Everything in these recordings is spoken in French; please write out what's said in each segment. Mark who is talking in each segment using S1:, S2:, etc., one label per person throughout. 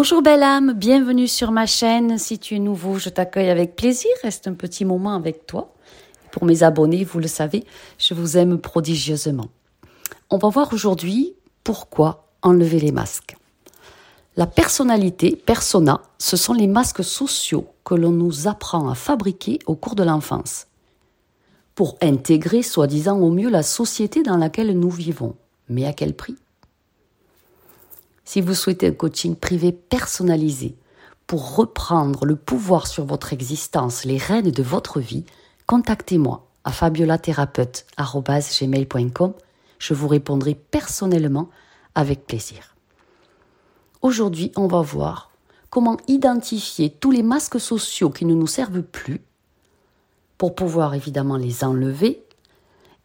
S1: Bonjour belle âme, bienvenue sur ma chaîne. Si tu es nouveau, je t'accueille avec plaisir. Reste un petit moment avec toi. Pour mes abonnés, vous le savez, je vous aime prodigieusement. On va voir aujourd'hui pourquoi enlever les masques. La personnalité, persona, ce sont les masques sociaux que l'on nous apprend à fabriquer au cours de l'enfance pour intégrer soi-disant au mieux la société dans laquelle nous vivons. Mais à quel prix? Si vous souhaitez un coaching privé personnalisé pour reprendre le pouvoir sur votre existence, les rênes de votre vie, contactez-moi à fabiolathérapeute.com. Je vous répondrai personnellement avec plaisir. Aujourd'hui, on va voir comment identifier tous les masques sociaux qui ne nous servent plus pour pouvoir évidemment les enlever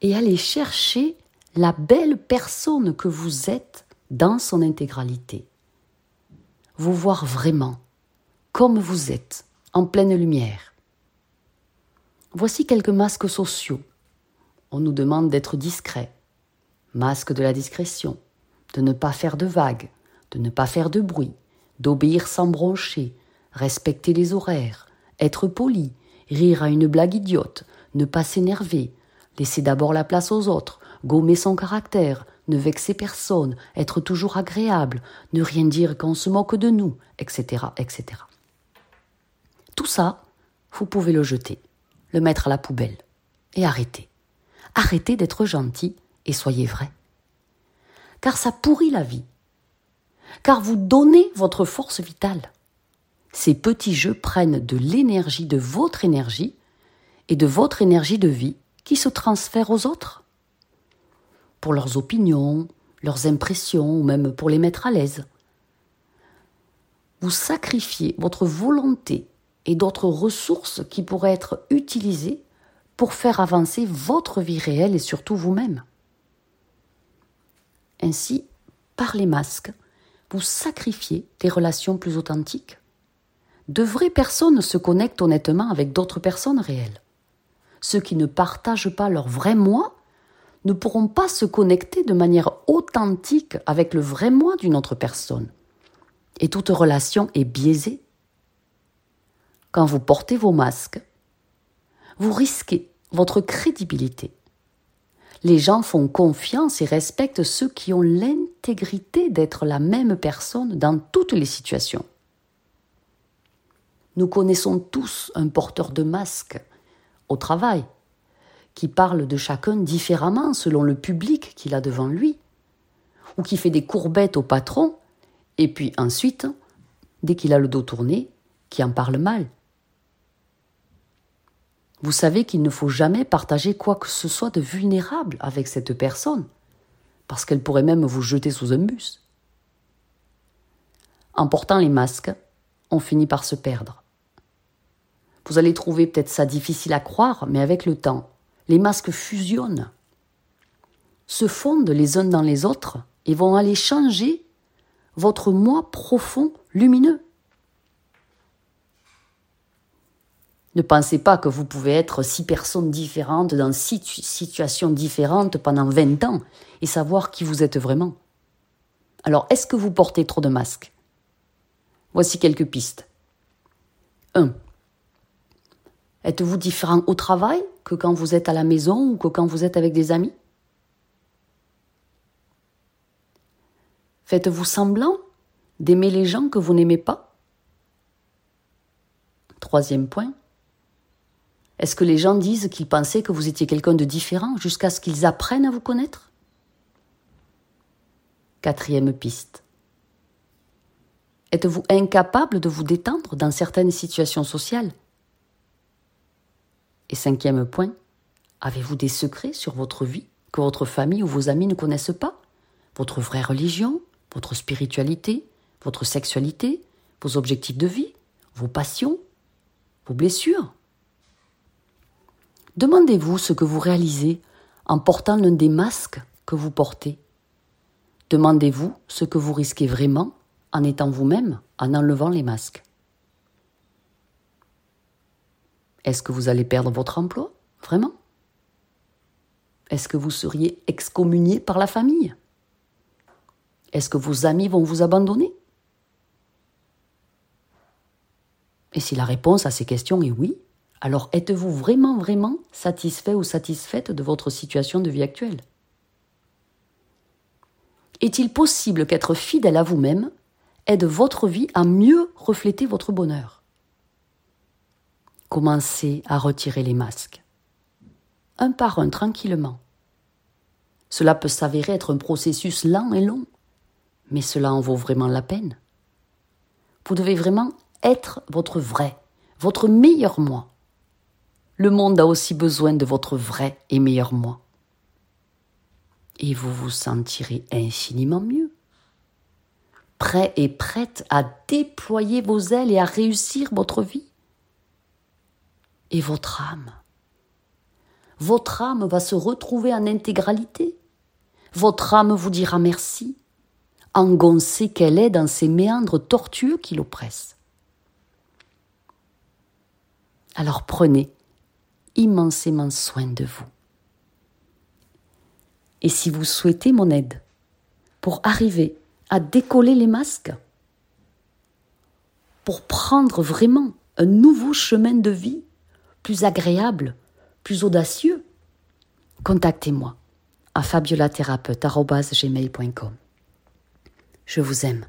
S1: et aller chercher la belle personne que vous êtes dans son intégralité. Vous voir vraiment, comme vous êtes, en pleine lumière. Voici quelques masques sociaux. On nous demande d'être discret. Masque de la discrétion, de ne pas faire de vagues, de ne pas faire de bruit, d'obéir sans broncher, respecter les horaires, être poli, rire à une blague idiote, ne pas s'énerver, laisser d'abord la place aux autres, gommer son caractère, ne vexer personne, être toujours agréable, ne rien dire quand on se moque de nous, etc., etc. Tout ça, vous pouvez le jeter, le mettre à la poubelle et arrêter. Arrêtez d'être gentil et soyez vrai. Car ça pourrit la vie. Car vous donnez votre force vitale. Ces petits jeux prennent de l'énergie de votre énergie et de votre énergie de vie qui se transfère aux autres pour leurs opinions, leurs impressions ou même pour les mettre à l'aise. Vous sacrifiez votre volonté et d'autres ressources qui pourraient être utilisées pour faire avancer votre vie réelle et surtout vous-même. Ainsi, par les masques, vous sacrifiez des relations plus authentiques. De vraies personnes se connectent honnêtement avec d'autres personnes réelles. Ceux qui ne partagent pas leur vrai moi ne pourront pas se connecter de manière authentique avec le vrai moi d'une autre personne. Et toute relation est biaisée. Quand vous portez vos masques, vous risquez votre crédibilité. Les gens font confiance et respectent ceux qui ont l'intégrité d'être la même personne dans toutes les situations. Nous connaissons tous un porteur de masque au travail, qui parle de chacun différemment selon le public qu'il a devant lui, ou qui fait des courbettes au patron, et puis ensuite, dès qu'il a le dos tourné, qui en parle mal. Vous savez qu'il ne faut jamais partager quoi que ce soit de vulnérable avec cette personne, parce qu'elle pourrait même vous jeter sous un bus. En portant les masques, on finit par se perdre. Vous allez trouver peut-être ça difficile à croire, mais avec le temps, les masques fusionnent, se fondent les uns dans les autres et vont aller changer votre moi profond, lumineux. Ne pensez pas que vous pouvez être six personnes différentes dans six situations différentes pendant 20 ans et savoir qui vous êtes vraiment. Alors, est-ce que vous portez trop de masques? Voici quelques pistes. 1. Êtes-vous différent au travail que quand vous êtes à la maison ou que quand vous êtes avec des amis? Faites-vous semblant d'aimer les gens que vous n'aimez pas? Troisième point. Est-ce que les gens disent qu'ils pensaient que vous étiez quelqu'un de différent jusqu'à ce qu'ils apprennent à vous connaître? Quatrième piste. Êtes-vous incapable de vous détendre dans certaines situations sociales? Et cinquième point, avez-vous des secrets sur votre vie que votre famille ou vos amis ne connaissent pas? Votre vraie religion, votre spiritualité, votre sexualité, vos objectifs de vie, vos passions, vos blessures? Demandez-vous ce que vous réalisez en portant l'un des masques que vous portez. Demandez-vous ce que vous risquez vraiment en étant vous-même, en enlevant les masques. Est-ce que vous allez perdre votre emploi Vraiment? Est-ce que vous seriez excommunié par la famille? Est-ce que vos amis vont vous abandonner? Et si la réponse à ces questions est oui, alors êtes-vous vraiment, vraiment satisfait ou satisfaite de votre situation de vie actuelle? Est-il possible qu'être fidèle à vous-même aide votre vie à mieux refléter votre bonheur? Commencez à retirer les masques, un par un, tranquillement. Cela peut s'avérer être un processus lent et long, mais cela en vaut vraiment la peine. Vous devez vraiment être votre vrai, votre meilleur moi. Le monde a aussi besoin de votre vrai et meilleur moi. Et vous vous sentirez infiniment mieux. Prêt et prête à déployer vos ailes et à réussir votre vie. Et votre âme. Votre âme va se retrouver en intégralité. Votre âme vous dira merci, engoncée qu'elle est dans ces méandres tortueux qui l'oppressent. Alors prenez immensément soin de vous. Et si vous souhaitez mon aide pour arriver à décoller les masques, pour prendre vraiment un nouveau chemin de vie plus agréable, plus audacieux, contactez-moi à fabiolathérapeute.gmail.com. Je vous aime.